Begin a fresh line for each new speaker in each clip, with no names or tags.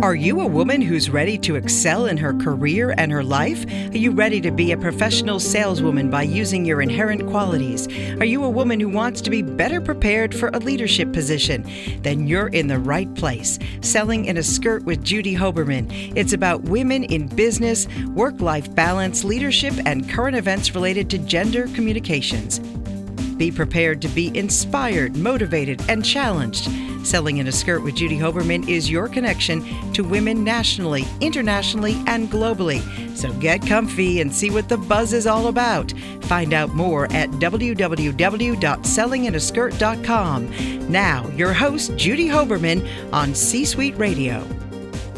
Are you a woman who's ready to excel in her career and her life? Are you ready to be a professional saleswoman by using your inherent qualities? Are you a woman who wants to be better prepared for a leadership position? Then you're in the right place. Selling in a Skirt with Judy Hoberman. It's about women in business, work life balance, leadership, and current events related to gender communications. Be prepared to be inspired, motivated, and challenged. Selling in a Skirt with Judy Hoberman is your connection to women nationally, internationally, and globally. So get comfy and see what the buzz is all about. Find out more at www.sellinginAskirt.com. Now, your host, Judy Hoberman on C Suite Radio.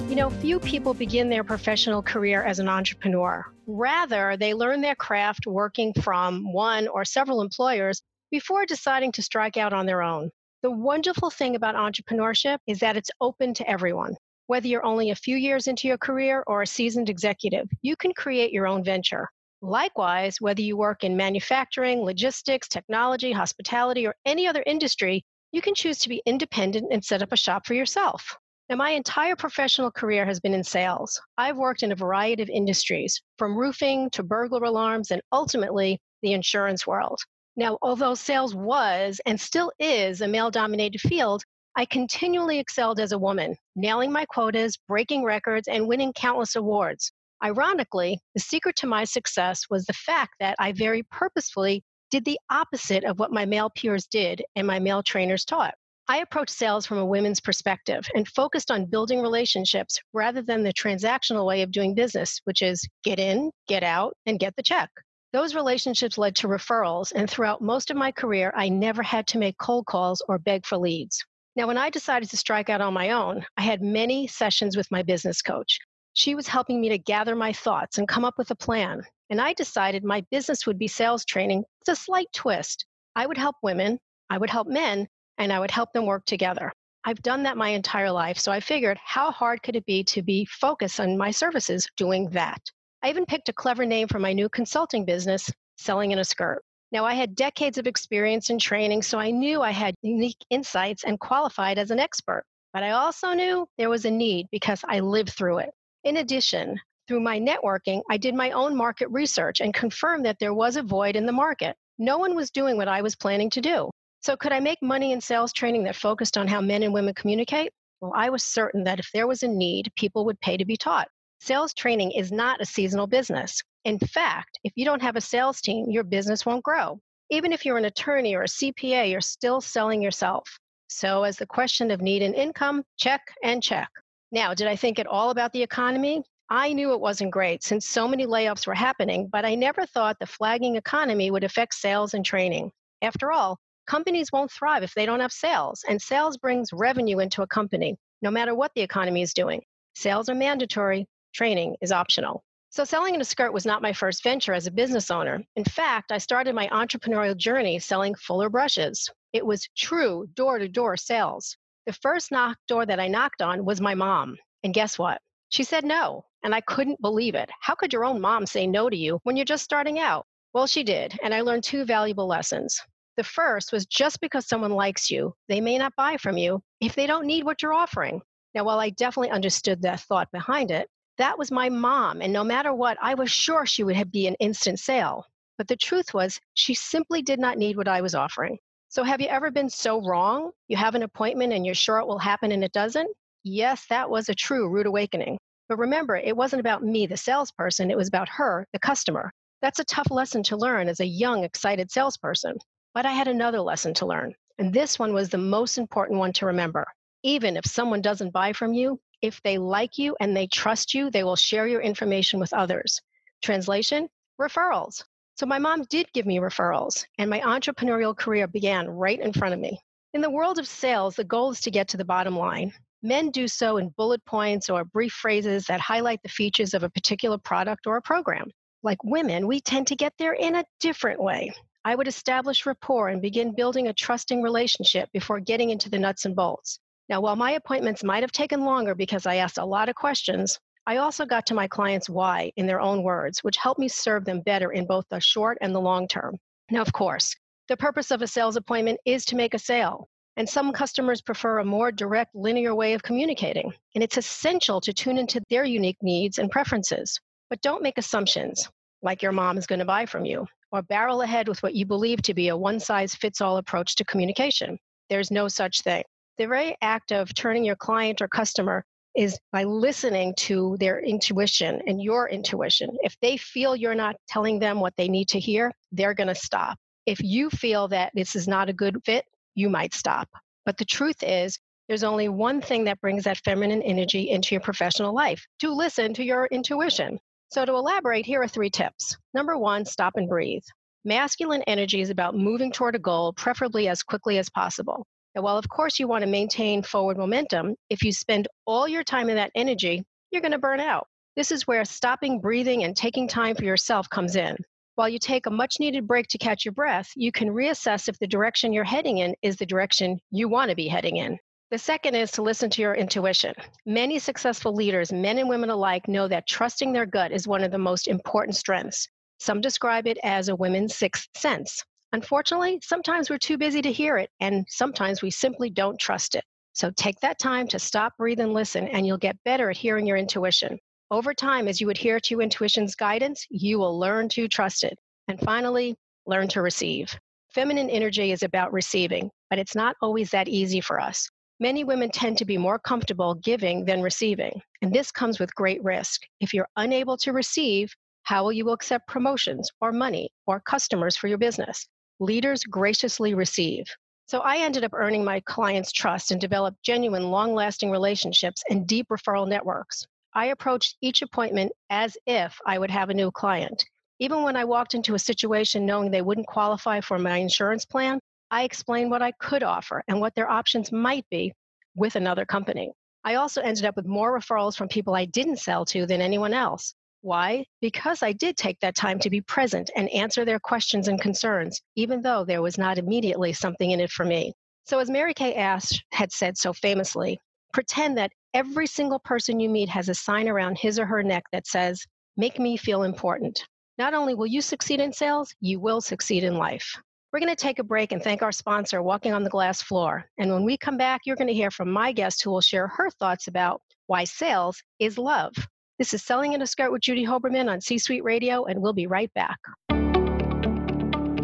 You know, few people begin their professional career as an entrepreneur. Rather, they learn their craft working from one or several employers before deciding to strike out on their own. The wonderful thing about entrepreneurship is that it's open to everyone. Whether you're only a few years into your career or a seasoned executive, you can create your own venture. Likewise, whether you work in manufacturing, logistics, technology, hospitality, or any other industry, you can choose to be independent and set up a shop for yourself. Now, my entire professional career has been in sales. I've worked in a variety of industries, from roofing to burglar alarms and ultimately the insurance world. Now, although sales was and still is a male dominated field, I continually excelled as a woman, nailing my quotas, breaking records, and winning countless awards. Ironically, the secret to my success was the fact that I very purposefully did the opposite of what my male peers did and my male trainers taught. I approached sales from a women's perspective and focused on building relationships rather than the transactional way of doing business, which is get in, get out, and get the check. Those relationships led to referrals, and throughout most of my career, I never had to make cold calls or beg for leads. Now, when I decided to strike out on my own, I had many sessions with my business coach. She was helping me to gather my thoughts and come up with a plan. And I decided my business would be sales training with a slight twist. I would help women, I would help men, and I would help them work together. I've done that my entire life, so I figured how hard could it be to be focused on my services doing that? I even picked a clever name for my new consulting business, Selling in a Skirt. Now, I had decades of experience in training, so I knew I had unique insights and qualified as an expert. But I also knew there was a need because I lived through it. In addition, through my networking, I did my own market research and confirmed that there was a void in the market. No one was doing what I was planning to do. So, could I make money in sales training that focused on how men and women communicate? Well, I was certain that if there was a need, people would pay to be taught. Sales training is not a seasonal business. In fact, if you don't have a sales team, your business won't grow. Even if you're an attorney or a CPA, you're still selling yourself. So, as the question of need and income, check and check. Now, did I think at all about the economy? I knew it wasn't great since so many layoffs were happening, but I never thought the flagging economy would affect sales and training. After all, companies won't thrive if they don't have sales, and sales brings revenue into a company, no matter what the economy is doing. Sales are mandatory, Training is optional. So, selling in a skirt was not my first venture as a business owner. In fact, I started my entrepreneurial journey selling fuller brushes. It was true door to door sales. The first knock door that I knocked on was my mom. And guess what? She said no. And I couldn't believe it. How could your own mom say no to you when you're just starting out? Well, she did. And I learned two valuable lessons. The first was just because someone likes you, they may not buy from you if they don't need what you're offering. Now, while I definitely understood that thought behind it, that was my mom. And no matter what, I was sure she would be an instant sale. But the truth was, she simply did not need what I was offering. So, have you ever been so wrong? You have an appointment and you're sure it will happen and it doesn't? Yes, that was a true rude awakening. But remember, it wasn't about me, the salesperson, it was about her, the customer. That's a tough lesson to learn as a young, excited salesperson. But I had another lesson to learn, and this one was the most important one to remember. Even if someone doesn't buy from you, if they like you and they trust you, they will share your information with others. Translation referrals. So my mom did give me referrals, and my entrepreneurial career began right in front of me. In the world of sales, the goal is to get to the bottom line. Men do so in bullet points or brief phrases that highlight the features of a particular product or a program. Like women, we tend to get there in a different way. I would establish rapport and begin building a trusting relationship before getting into the nuts and bolts. Now, while my appointments might have taken longer because I asked a lot of questions, I also got to my clients' why in their own words, which helped me serve them better in both the short and the long term. Now, of course, the purpose of a sales appointment is to make a sale. And some customers prefer a more direct, linear way of communicating. And it's essential to tune into their unique needs and preferences. But don't make assumptions, like your mom is going to buy from you, or barrel ahead with what you believe to be a one size fits all approach to communication. There's no such thing. The very act of turning your client or customer is by listening to their intuition and your intuition. If they feel you're not telling them what they need to hear, they're going to stop. If you feel that this is not a good fit, you might stop. But the truth is, there's only one thing that brings that feminine energy into your professional life to listen to your intuition. So, to elaborate, here are three tips. Number one, stop and breathe. Masculine energy is about moving toward a goal, preferably as quickly as possible. And while, of course, you want to maintain forward momentum, if you spend all your time in that energy, you're going to burn out. This is where stopping breathing and taking time for yourself comes in. While you take a much needed break to catch your breath, you can reassess if the direction you're heading in is the direction you want to be heading in. The second is to listen to your intuition. Many successful leaders, men and women alike, know that trusting their gut is one of the most important strengths. Some describe it as a woman's sixth sense. Unfortunately, sometimes we're too busy to hear it, and sometimes we simply don't trust it. So take that time to stop, breathe, and listen, and you'll get better at hearing your intuition. Over time, as you adhere to intuition's guidance, you will learn to trust it. And finally, learn to receive. Feminine energy is about receiving, but it's not always that easy for us. Many women tend to be more comfortable giving than receiving, and this comes with great risk. If you're unable to receive, how will you accept promotions or money or customers for your business? Leaders graciously receive. So I ended up earning my clients' trust and developed genuine, long lasting relationships and deep referral networks. I approached each appointment as if I would have a new client. Even when I walked into a situation knowing they wouldn't qualify for my insurance plan, I explained what I could offer and what their options might be with another company. I also ended up with more referrals from people I didn't sell to than anyone else. Why? Because I did take that time to be present and answer their questions and concerns, even though there was not immediately something in it for me. So, as Mary Kay Ash had said so famously, pretend that every single person you meet has a sign around his or her neck that says, Make me feel important. Not only will you succeed in sales, you will succeed in life. We're going to take a break and thank our sponsor, Walking on the Glass Floor. And when we come back, you're going to hear from my guest who will share her thoughts about why sales is love. This is Selling in a Skirt with Judy Hoberman on C Suite Radio, and we'll be right back.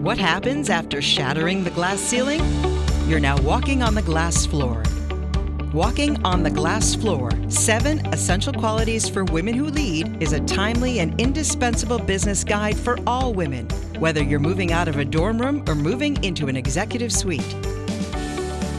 What happens after shattering the glass ceiling? You're now walking on the glass floor. Walking on the Glass Floor Seven Essential Qualities for Women Who Lead is a timely and indispensable business guide for all women, whether you're moving out of a dorm room or moving into an executive suite.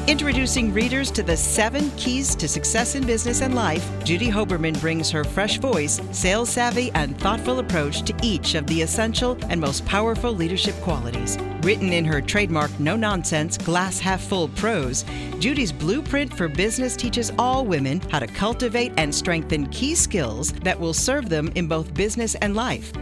Introducing readers to the seven keys to success in business and life, Judy Hoberman brings her fresh voice, sales savvy, and thoughtful approach to each of the essential and most powerful leadership qualities. Written in her trademark no nonsense, glass half full prose, Judy's blueprint for business teaches all women how to cultivate and strengthen key skills that will serve them in both business and life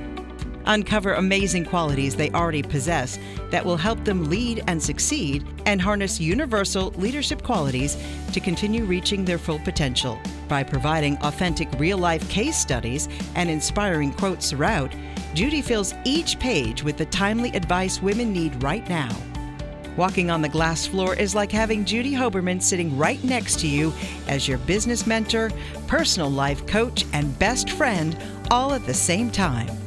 uncover amazing qualities they already possess that will help them lead and succeed, and harness universal leadership qualities to continue reaching their full potential. By providing authentic real life case studies and inspiring quotes throughout, Judy fills each page with the timely advice women need right now. Walking on the glass floor is like having Judy Hoberman sitting right next to you as your business mentor, personal life coach, and best friend all at the same time.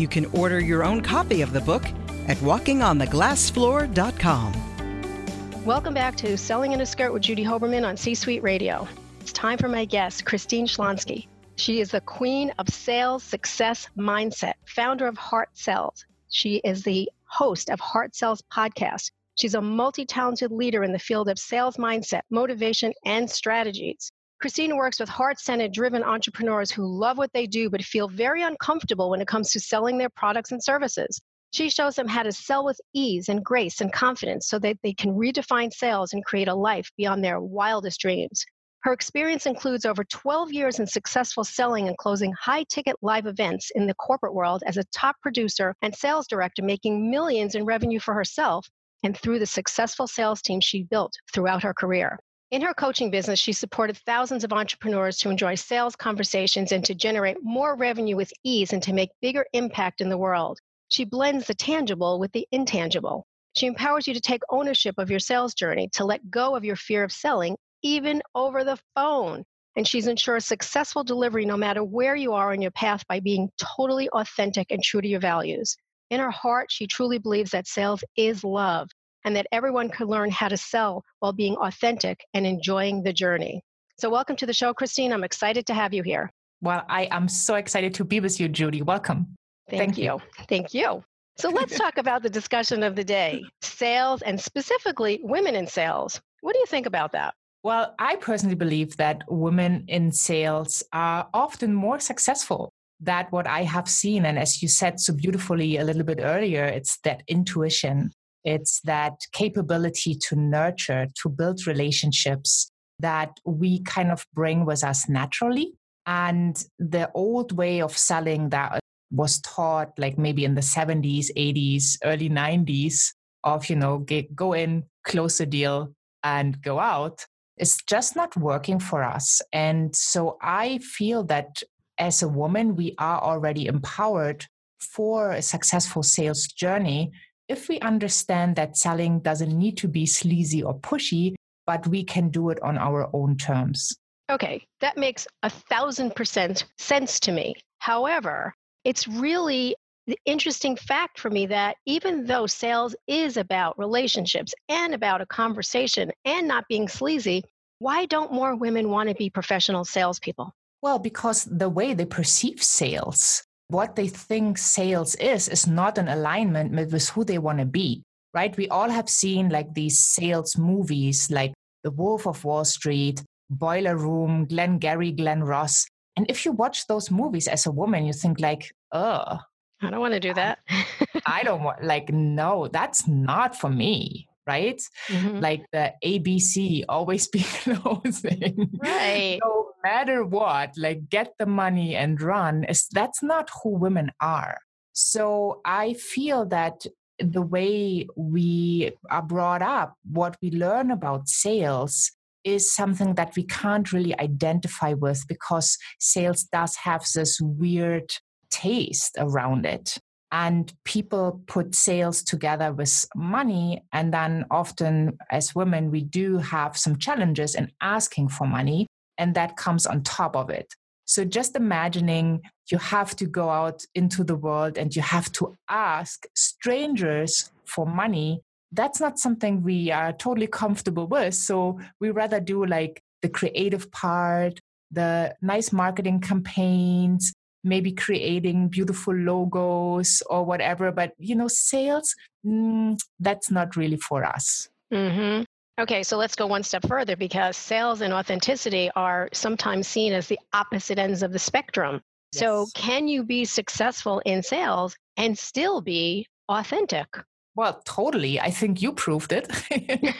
You can order your own copy of the book at walkingontheglassfloor.com.
Welcome back to Selling in a Skirt with Judy Hoberman on C Suite Radio. It's time for my guest, Christine Schlonski. She is the queen of sales success mindset, founder of Heart Sells. She is the host of Heart Sells podcast. She's a multi talented leader in the field of sales mindset, motivation, and strategies. Christina works with heart centered, driven entrepreneurs who love what they do but feel very uncomfortable when it comes to selling their products and services. She shows them how to sell with ease and grace and confidence so that they can redefine sales and create a life beyond their wildest dreams. Her experience includes over 12 years in successful selling and closing high ticket live events in the corporate world as a top producer and sales director, making millions in revenue for herself and through the successful sales team she built throughout her career. In her coaching business, she supported thousands of entrepreneurs to enjoy sales conversations and to generate more revenue with ease and to make bigger impact in the world. She blends the tangible with the intangible. She empowers you to take ownership of your sales journey, to let go of your fear of selling, even over the phone. And she's ensures successful delivery no matter where you are on your path by being totally authentic and true to your values. In her heart, she truly believes that sales is love and that everyone can learn how to sell while being authentic and enjoying the journey. So, welcome to the show, Christine. I'm excited to have you here.
Well, I am so excited to be with you, Judy. Welcome.
Thank, Thank you. you. Thank you. So, let's talk about the discussion of the day sales and specifically women in sales. What do you think about that?
Well, I personally believe that women in sales are often more successful that what I have seen. And as you said so beautifully a little bit earlier, it's that intuition. It's that capability to nurture, to build relationships that we kind of bring with us naturally. And the old way of selling that was taught, like maybe in the 70s, 80s, early 90s, of, you know, get, go in, close a deal, and go out, is just not working for us. And so I feel that as a woman, we are already empowered for a successful sales journey if we understand that selling doesn't need to be sleazy or pushy, but we can do it on our own terms.
Okay, that makes a thousand percent sense to me. However, it's really the interesting fact for me that even though sales is about relationships and about a conversation and not being sleazy, why don't more women want to be professional salespeople?
Well, because the way they perceive sales what they think sales is is not an alignment with who they want to be right? We all have seen like these sales movies like the wolf of wall street boiler room Glengarry Glen Ross. And if you watch those movies as a woman you think like oh
i don't want to do that.
I don't want like no that's not for me right? Mm-hmm. Like the ABC always be closing.
Right.
no matter what, like get the money and run. Is that's not who women are. So I feel that the way we are brought up, what we learn about sales is something that we can't really identify with because sales does have this weird taste around it and people put sales together with money. And then often as women we do have some challenges in asking for money and that comes on top of it. So just imagining you have to go out into the world and you have to ask strangers for money that's not something we are totally comfortable with. So we rather do like the creative part the nice marketing campaigns maybe creating beautiful logos or whatever but you know sales mm, that's not really for us
mm-hmm. Okay, so let's go one step further because sales and authenticity are sometimes seen as the opposite ends of the spectrum. Yes. So, can you be successful in sales and still be authentic?
Well, totally. I think you proved it.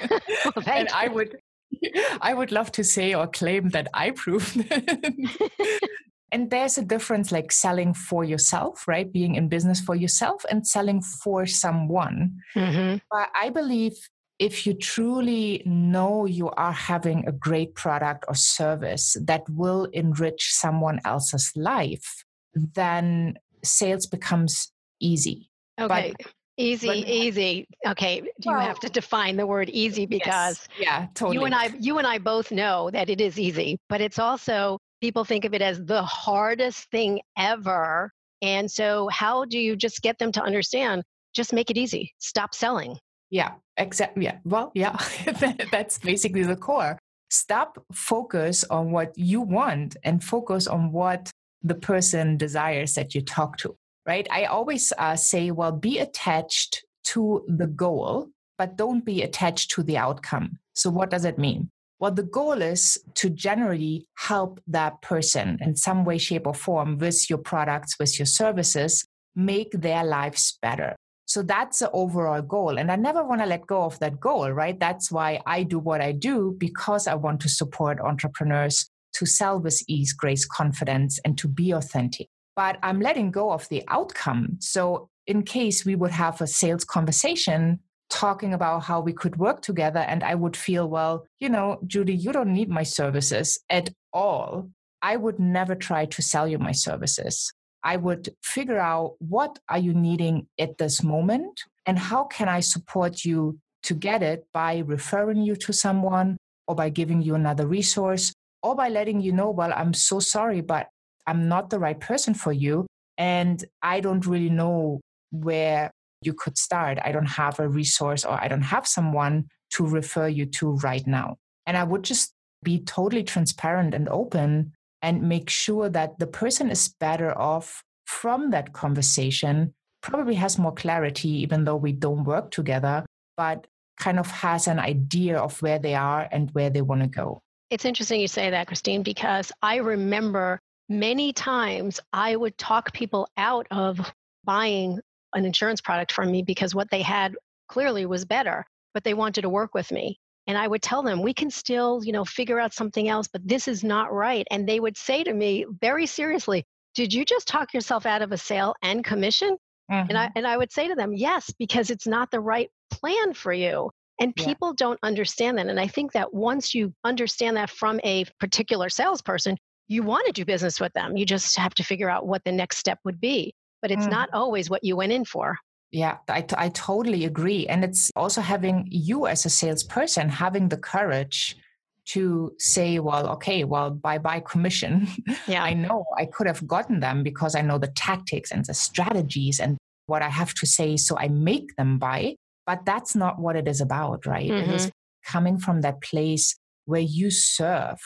well, and. I would I would love to say or claim that I proved it. And there's a difference like selling for yourself, right? Being in business for yourself and selling for someone. Mm-hmm. But I believe if you truly know you are having a great product or service that will enrich someone else's life, then sales becomes easy.
Okay. But, easy, but, easy. Okay. Well, you have to define the word easy because
yes. yeah, totally.
You and I you and I both know that it is easy, but it's also people think of it as the hardest thing ever. And so how do you just get them to understand just make it easy. Stop selling.
Yeah, exactly. Yeah. Well, yeah, that's basically the core. Stop focus on what you want and focus on what the person desires that you talk to, right? I always uh, say, well, be attached to the goal, but don't be attached to the outcome. So, what does it mean? Well, the goal is to generally help that person in some way, shape, or form with your products, with your services, make their lives better. So that's the overall goal. And I never want to let go of that goal, right? That's why I do what I do because I want to support entrepreneurs to sell with ease, grace, confidence, and to be authentic. But I'm letting go of the outcome. So, in case we would have a sales conversation talking about how we could work together, and I would feel, well, you know, Judy, you don't need my services at all. I would never try to sell you my services. I would figure out what are you needing at this moment and how can I support you to get it by referring you to someone or by giving you another resource or by letting you know, well, I'm so sorry, but I'm not the right person for you. And I don't really know where you could start. I don't have a resource or I don't have someone to refer you to right now. And I would just be totally transparent and open and make sure that the person is better off from that conversation, probably has more clarity, even though we don't work together, but kind of has an idea of where they are and where they want to go.
It's interesting you say that, Christine, because I remember many times I would talk people out of buying an insurance product from me because what they had clearly was better, but they wanted to work with me and i would tell them we can still you know figure out something else but this is not right and they would say to me very seriously did you just talk yourself out of a sale and commission mm-hmm. and i mm-hmm. and i would say to them yes because it's not the right plan for you and people yeah. don't understand that and i think that once you understand that from a particular salesperson you want to do business with them you just have to figure out what the next step would be but it's mm. not always what you went in for
yeah, I, I totally agree. And it's also having you as a salesperson having the courage to say, well, okay, well, bye bye commission. Yeah. I know I could have gotten them because I know the tactics and the strategies and what I have to say. So I make them buy. But that's not what it is about, right? Mm-hmm. It is mm-hmm. coming from that place where you serve,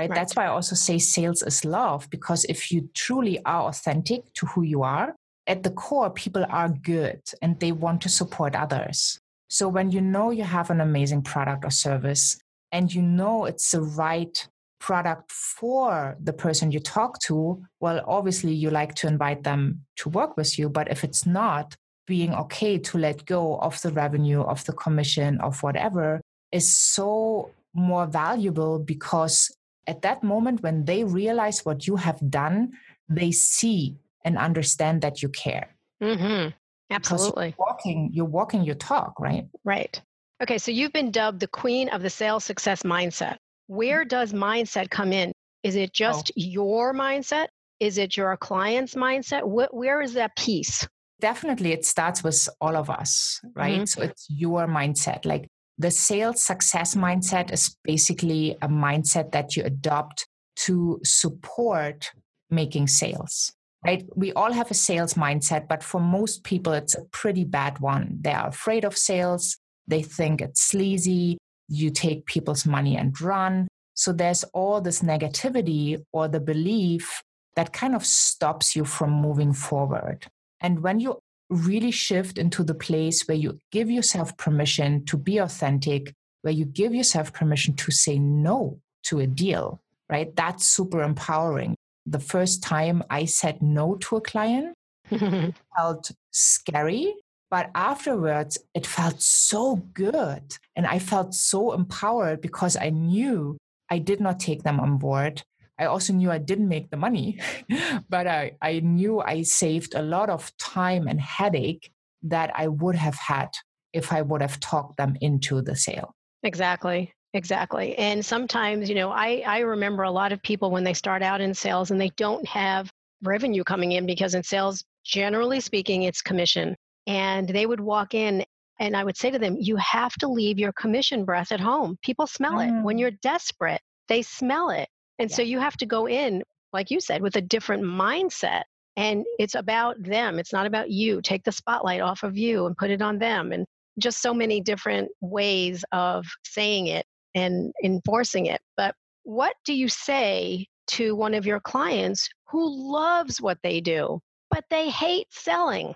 right? right? That's why I also say sales is love because if you truly are authentic to who you are, at the core, people are good and they want to support others. So when you know you have an amazing product or service and you know it's the right product for the person you talk to, well, obviously you like to invite them to work with you. But if it's not, being okay to let go of the revenue, of the commission, of whatever is so more valuable because at that moment when they realize what you have done, they see and understand that you care.
Mm-hmm. Absolutely.
You're walking, you're walking your talk, right?
Right. Okay, so you've been dubbed the queen of the sales success mindset. Where mm-hmm. does mindset come in? Is it just oh. your mindset? Is it your client's mindset? Wh- where is that piece?
Definitely, it starts with all of us, right? Mm-hmm. So it's your mindset. Like the sales success mindset is basically a mindset that you adopt to support making sales right? We all have a sales mindset, but for most people, it's a pretty bad one. They are afraid of sales. They think it's sleazy. You take people's money and run. So there's all this negativity or the belief that kind of stops you from moving forward. And when you really shift into the place where you give yourself permission to be authentic, where you give yourself permission to say no to a deal, right? That's super empowering. The first time I said no to a client felt scary, but afterwards it felt so good. And I felt so empowered because I knew I did not take them on board. I also knew I didn't make the money, but I, I knew I saved a lot of time and headache that I would have had if I would have talked them into the sale.
Exactly. Exactly. And sometimes, you know, I, I remember a lot of people when they start out in sales and they don't have revenue coming in because in sales, generally speaking, it's commission. And they would walk in and I would say to them, you have to leave your commission breath at home. People smell mm. it. When mm. you're desperate, they smell it. And yeah. so you have to go in, like you said, with a different mindset. And it's about them. It's not about you. Take the spotlight off of you and put it on them. And just so many different ways of saying it and enforcing it. But what do you say to one of your clients who loves what they do, but they hate selling?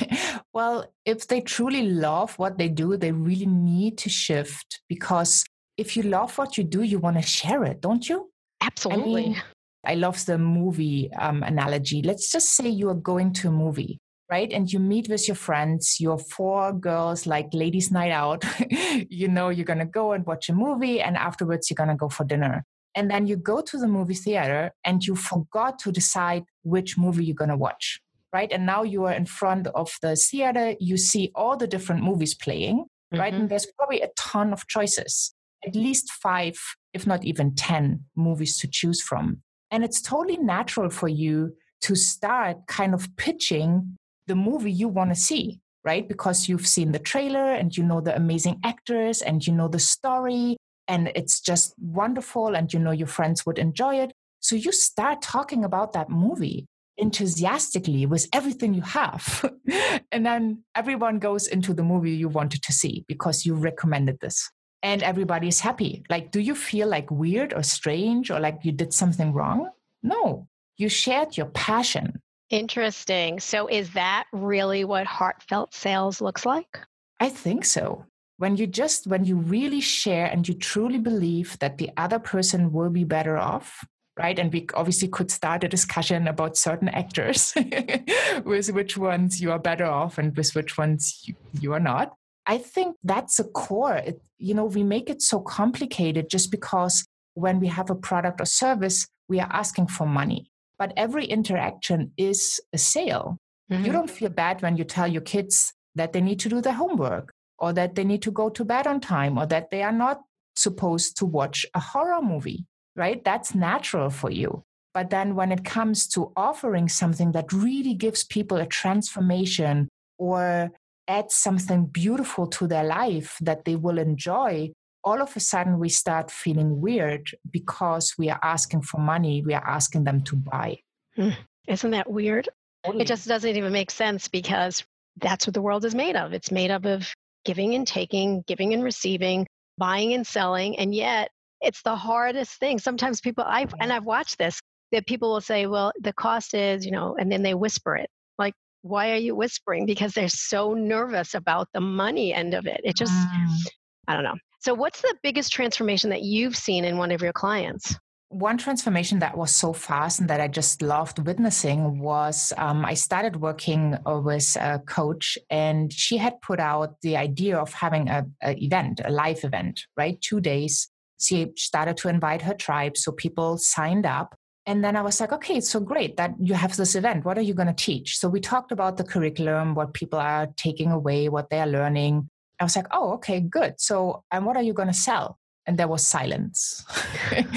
well, if they truly love what they do, they really need to shift because if you love what you do, you want to share it, don't you?
Absolutely.
I, mean, I love the movie um, analogy. Let's just say you are going to a movie right? And you meet with your friends, your four girls, like ladies' night out. you know, you're going to go and watch a movie, and afterwards, you're going to go for dinner. And then you go to the movie theater and you forgot to decide which movie you're going to watch, right? And now you are in front of the theater, you see all the different movies playing, mm-hmm. right? And there's probably a ton of choices, at least five, if not even 10 movies to choose from. And it's totally natural for you to start kind of pitching the movie you want to see, right? Because you've seen the trailer and you know the amazing actors and you know the story and it's just wonderful and you know your friends would enjoy it. So you start talking about that movie enthusiastically with everything you have. and then everyone goes into the movie you wanted to see because you recommended this. And everybody is happy. Like, do you feel like weird or strange or like you did something wrong? No, you shared your passion
Interesting. So, is that really what heartfelt sales looks like?
I think so. When you just, when you really share and you truly believe that the other person will be better off, right? And we obviously could start a discussion about certain actors, with which ones you are better off and with which ones you, you are not. I think that's a core. It, you know, we make it so complicated just because when we have a product or service, we are asking for money but every interaction is a sale. Mm-hmm. You don't feel bad when you tell your kids that they need to do their homework or that they need to go to bed on time or that they are not supposed to watch a horror movie, right? That's natural for you. But then when it comes to offering something that really gives people a transformation or adds something beautiful to their life that they will enjoy, all of a sudden we start feeling weird because we are asking for money, we are asking them to buy.
Hmm. Isn't that weird? Totally. It just doesn't even make sense because that's what the world is made of. It's made up of giving and taking, giving and receiving, buying and selling. And yet it's the hardest thing. Sometimes people, I've, and I've watched this, that people will say, well, the cost is, you know, and then they whisper it. Why are you whispering? Because they're so nervous about the money end of it. It just, mm. I don't know. So, what's the biggest transformation that you've seen in one of your clients?
One transformation that was so fast and that I just loved witnessing was um, I started working uh, with a coach, and she had put out the idea of having a, a event, a live event, right? Two days. She started to invite her tribe, so people signed up. And then I was like, okay, so great that you have this event. What are you going to teach? So we talked about the curriculum, what people are taking away, what they are learning. I was like, oh, okay, good. So, and what are you going to sell? And there was silence. and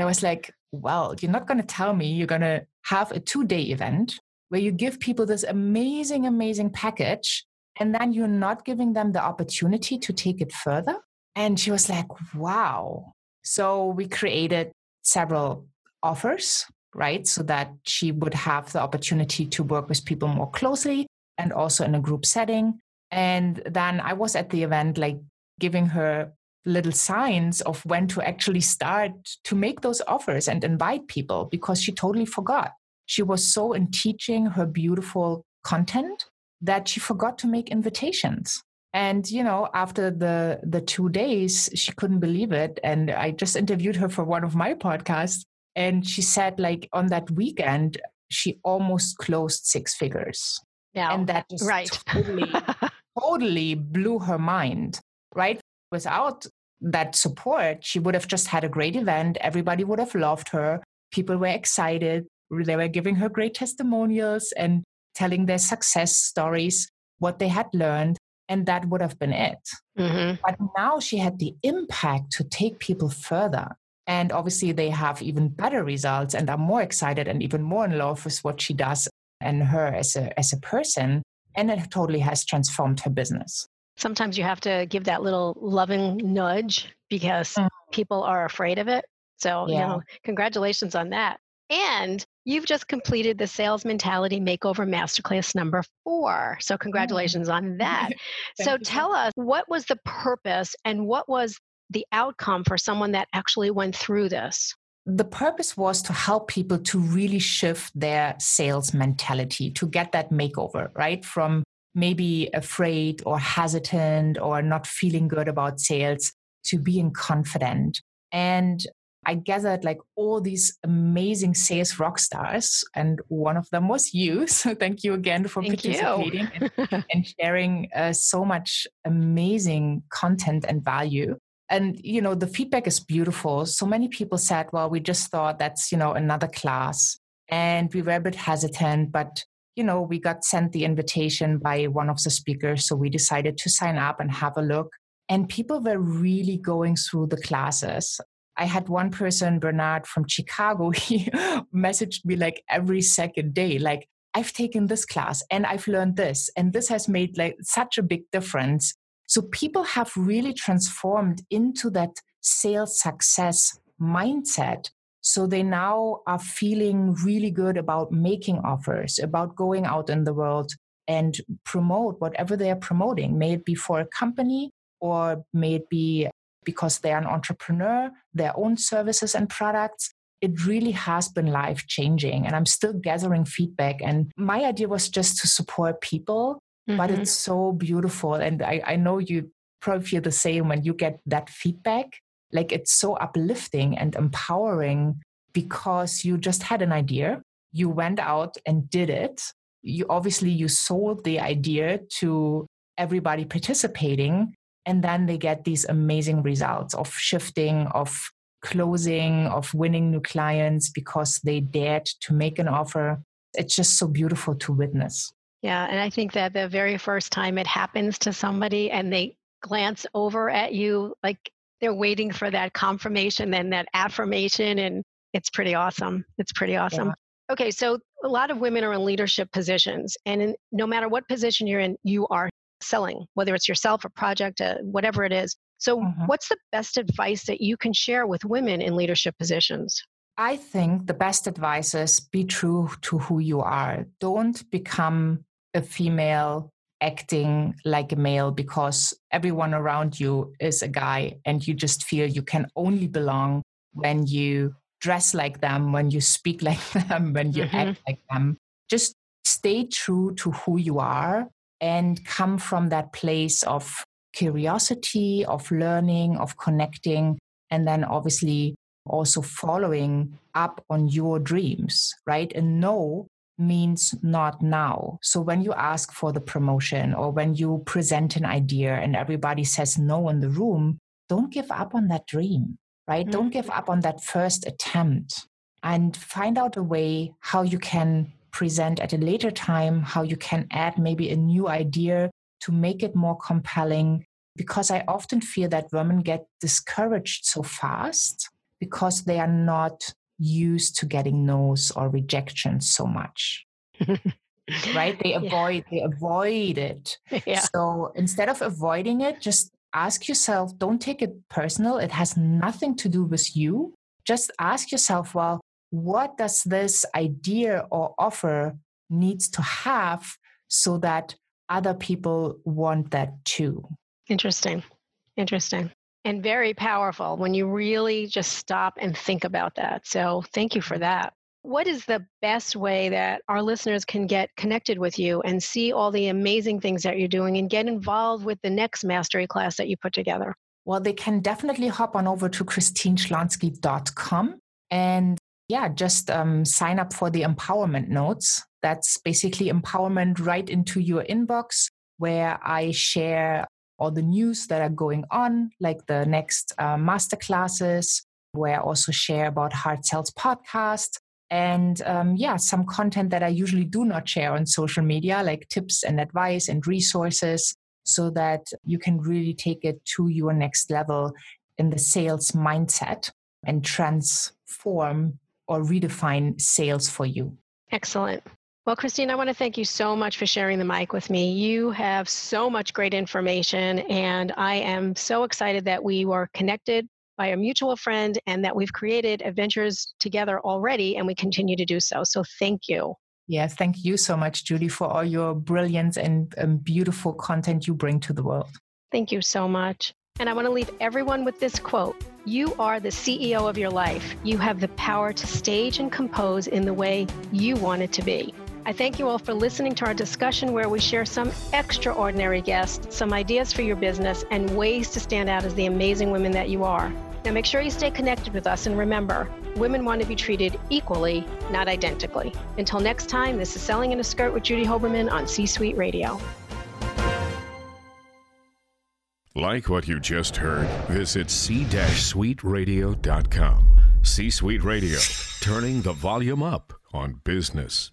I was like, well, you're not going to tell me you're going to have a two day event where you give people this amazing, amazing package, and then you're not giving them the opportunity to take it further. And she was like, wow. So we created several offers, right? So that she would have the opportunity to work with people more closely and also in a group setting. And then I was at the event, like giving her little signs of when to actually start to make those offers and invite people because she totally forgot. She was so in teaching her beautiful content that she forgot to make invitations. And you know, after the the two days, she couldn't believe it. And I just interviewed her for one of my podcasts, and she said, like on that weekend, she almost closed six figures.
Yeah,
and that just
right.
totally, totally blew her mind. Right, without that support, she would have just had a great event. Everybody would have loved her. People were excited. They were giving her great testimonials and telling their success stories, what they had learned, and that would have been it. Mm-hmm. But now she had the impact to take people further. And obviously, they have even better results and are more excited and even more in love with what she does and her as a, as a person. And it totally has transformed her business
sometimes you have to give that little loving nudge because mm. people are afraid of it. So, yeah. you know, congratulations on that. And you've just completed the Sales Mentality Makeover Masterclass number four. So, mm. congratulations mm. on that. so, tell us what was the purpose and what was the outcome for someone that actually went through this?
The purpose was to help people to really shift their sales mentality, to get that makeover, right? From maybe afraid or hesitant or not feeling good about sales to being confident. And I gathered like all these amazing sales rock stars, and one of them was you. So thank you again for thank participating and, and, sharing uh, so much amazing content and value. And you know the feedback is beautiful. So many people said, "Well, we just thought that's you know another class," and we were a bit hesitant, but you know, we got sent the invitation by one of the speakers. So we decided to sign up and have a look. And people were really going through the classes. I had one person, Bernard from Chicago, he messaged me like every second day, like, I've taken this class and I've learned this, and this has made like such a big difference. So people have really transformed into that sales success mindset so they now are feeling really good about making offers, about going out in the world and promote whatever they are promoting. May it be for a company or may it be because they're an entrepreneur, their own services and products. It really has been life changing. And I'm still gathering feedback. And my idea was just to support people, mm-hmm. but it's so beautiful. And I, I know you probably feel the same when you get that feedback like it's so uplifting and empowering because you just had an idea you went out and did it you obviously you sold the idea to everybody participating and then they get these amazing results of shifting of closing of winning new clients because they dared to make an offer it's just so beautiful to witness
yeah and i think that the very first time it happens to somebody and they glance over at you like they're waiting for that confirmation and that affirmation and it's pretty awesome it's pretty awesome yeah. okay so a lot of women are in leadership positions and in, no matter what position you're in you are selling whether it's yourself a project uh, whatever it is so mm-hmm. what's the best advice that you can share with women in leadership positions
i think the best advice is be true to who you are don't become a female acting like a male because everyone around you is a guy and you just feel you can only belong when you dress like them, when you speak like them, when you mm-hmm. act like them. Just stay true to who you are and come from that place of curiosity, of learning, of connecting, and then obviously also following up on your dreams, right? And no means not now. So when you ask for the promotion or when you present an idea and everybody says no in the room, don't give up on that dream, right? Mm-hmm. Don't give up on that first attempt and find out a way how you can present at a later time, how you can add maybe a new idea to make it more compelling. Because I often feel that women get discouraged so fast because they are not used to getting no's or rejections so much. Right? They avoid yeah. they avoid it. Yeah. so instead of avoiding it just ask yourself don't take it personal. It has nothing to do with you. Just ask yourself well what does this idea or offer needs to have so that other people want that too?
Interesting. Interesting and very powerful when you really just stop and think about that. So thank you for that. what is the best way that our listeners can get connected with you and see all the amazing things that you're doing and get involved with the next mastery class that you put together?
Well, they can definitely hop on over to christineschlonski.com and yeah, just um, sign up for the empowerment notes. That's basically empowerment right into your inbox where I share all the news that are going on, like the next uh, master classes, where I also share about Heart Sells podcast. And um, yeah, some content that I usually do not share on social media, like tips and advice and resources, so that you can really take it to your next level in the sales mindset and transform or redefine sales for you.
Excellent. Well, Christine, I want to thank you so much for sharing the mic with me. You have so much great information, and I am so excited that we were connected by a mutual friend and that we've created adventures together already, and we continue to do so. So, thank you.
Yes, thank you so much, Judy, for all your brilliance and, and beautiful content you bring to the world.
Thank you so much. And I want to leave everyone with this quote You are the CEO of your life. You have the power to stage and compose in the way you want it to be. I thank you all for listening to our discussion where we share some extraordinary guests, some ideas for your business, and ways to stand out as the amazing women that you are. Now, make sure you stay connected with us and remember, women want to be treated equally, not identically. Until next time, this is Selling in a Skirt with Judy Hoberman on C Suite Radio.
Like what you just heard, visit c-suiteradio.com. C Suite Radio, turning the volume up on business.